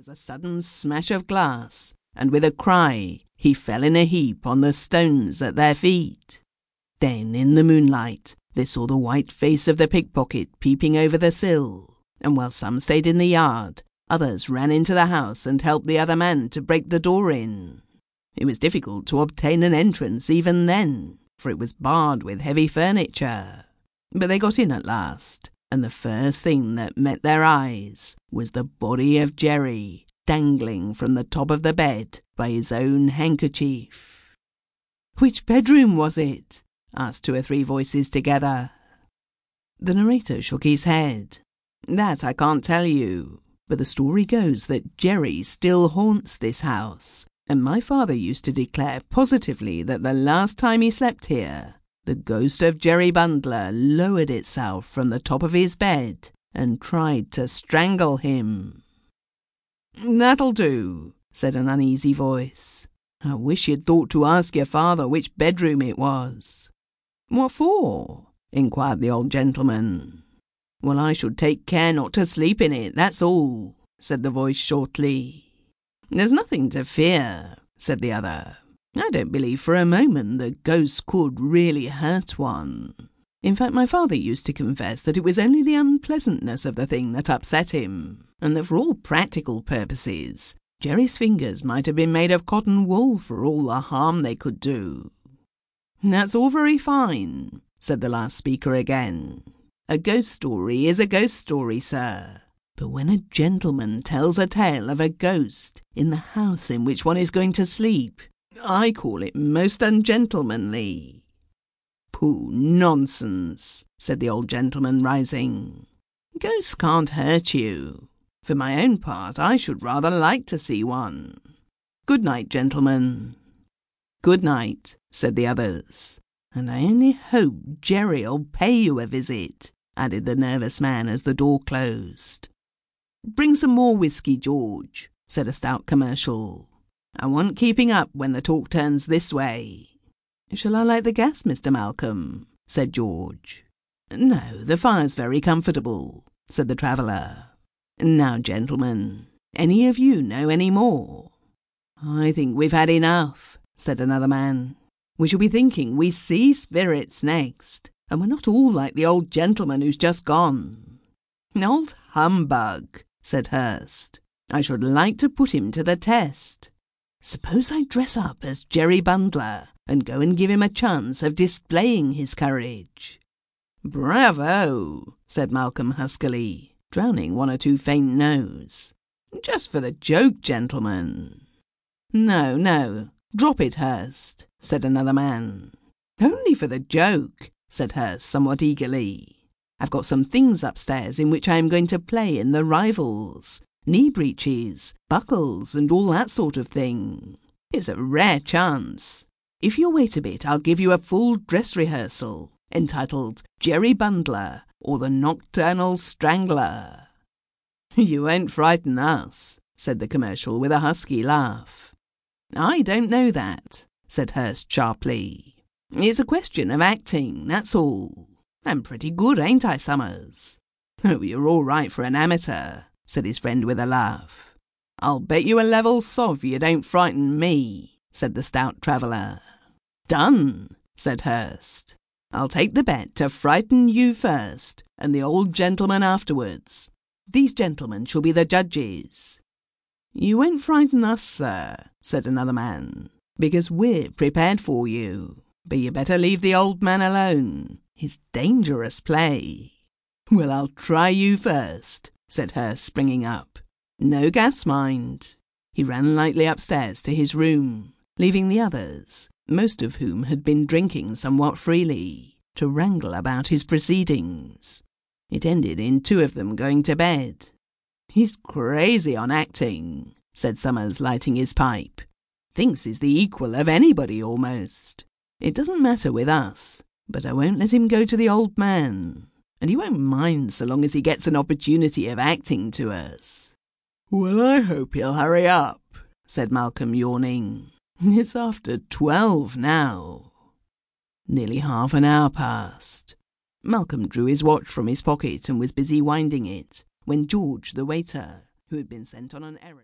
was a sudden smash of glass, and with a cry, he fell in a heap on the stones at their feet. Then, in the moonlight, they saw the white face of the pickpocket peeping over the sill, and while some stayed in the yard, others ran into the house and helped the other man to break the door in. It was difficult to obtain an entrance even then, for it was barred with heavy furniture. But they got in at last, and the first thing that met their eyes was the body of Jerry dangling from the top of the bed by his own handkerchief. Which bedroom was it? asked two or three voices together. The narrator shook his head. That I can't tell you, but the story goes that Jerry still haunts this house, and my father used to declare positively that the last time he slept here, the ghost of Jerry Bundler lowered itself from the top of his bed and tried to strangle him. That'll do, said an uneasy voice. I wish you'd thought to ask your father which bedroom it was. What for? inquired the old gentleman. Well, I should take care not to sleep in it, that's all, said the voice shortly. There's nothing to fear, said the other. I don't believe for a moment that ghosts could really hurt one. In fact, my father used to confess that it was only the unpleasantness of the thing that upset him, and that for all practical purposes, Jerry's fingers might have been made of cotton wool for all the harm they could do. That's all very fine, said the last speaker again. A ghost story is a ghost story, sir. But when a gentleman tells a tale of a ghost in the house in which one is going to sleep, I call it most ungentlemanly. Pooh, nonsense, said the old gentleman, rising. Ghosts can't hurt you. For my own part, I should rather like to see one. Good night, gentlemen. Good night, said the others. And I only hope Jerry'll pay you a visit, added the nervous man as the door closed. Bring some more whisky, George, said a stout commercial. I want keeping up when the talk turns this way. Shall I light the gas, Mr. Malcolm? said George. No, the fire's very comfortable, said the traveller. Now, gentlemen, any of you know any more? I think we've had enough, said another man. We shall be thinking we see spirits next, and we're not all like the old gentleman who's just gone. An Old humbug, said Hurst. I should like to put him to the test. Suppose I dress up as Jerry Bundler and go and give him a chance of displaying his courage. Bravo, said Malcolm huskily, drowning one or two faint no's. Just for the joke, gentlemen. No, no, drop it, Hurst, said another man. Only for the joke, said Hurst somewhat eagerly. I've got some things upstairs in which I am going to play in the rivals, knee breeches, buckles, and all that sort of thing. It's a rare chance. If you'll wait a bit, I'll give you a full dress rehearsal entitled Jerry Bundler or the Nocturnal Strangler. You won't frighten us, said the commercial with a husky laugh. I don't know that, said Hurst sharply. It's a question of acting, that's all. I'm pretty good, ain't I, Summers? Oh, you're all right for an amateur, said his friend with a laugh. I'll bet you a level sov you don't frighten me, said the stout traveller. Done, said Hurst. I'll take the bet to frighten you first, and the old gentleman afterwards. These gentlemen shall be the judges. You won't frighten us, sir, said another man, because we're prepared for you. But you better leave the old man alone. It's dangerous play. Well, I'll try you first, said Hurst, springing up. No gas, mind. He ran lightly upstairs to his room, leaving the others, most of whom had been drinking somewhat freely, to wrangle about his proceedings. It ended in two of them going to bed. He's crazy on acting, said Summers, lighting his pipe. Thinks he's the equal of anybody almost. It doesn't matter with us, but I won't let him go to the old man and he won't mind so long as he gets an opportunity of acting to us. Well, I hope he'll hurry up, said Malcolm, yawning. It's after twelve now. Nearly half an hour passed. Malcolm drew his watch from his pocket and was busy winding it when George, the waiter, who had been sent on an errand,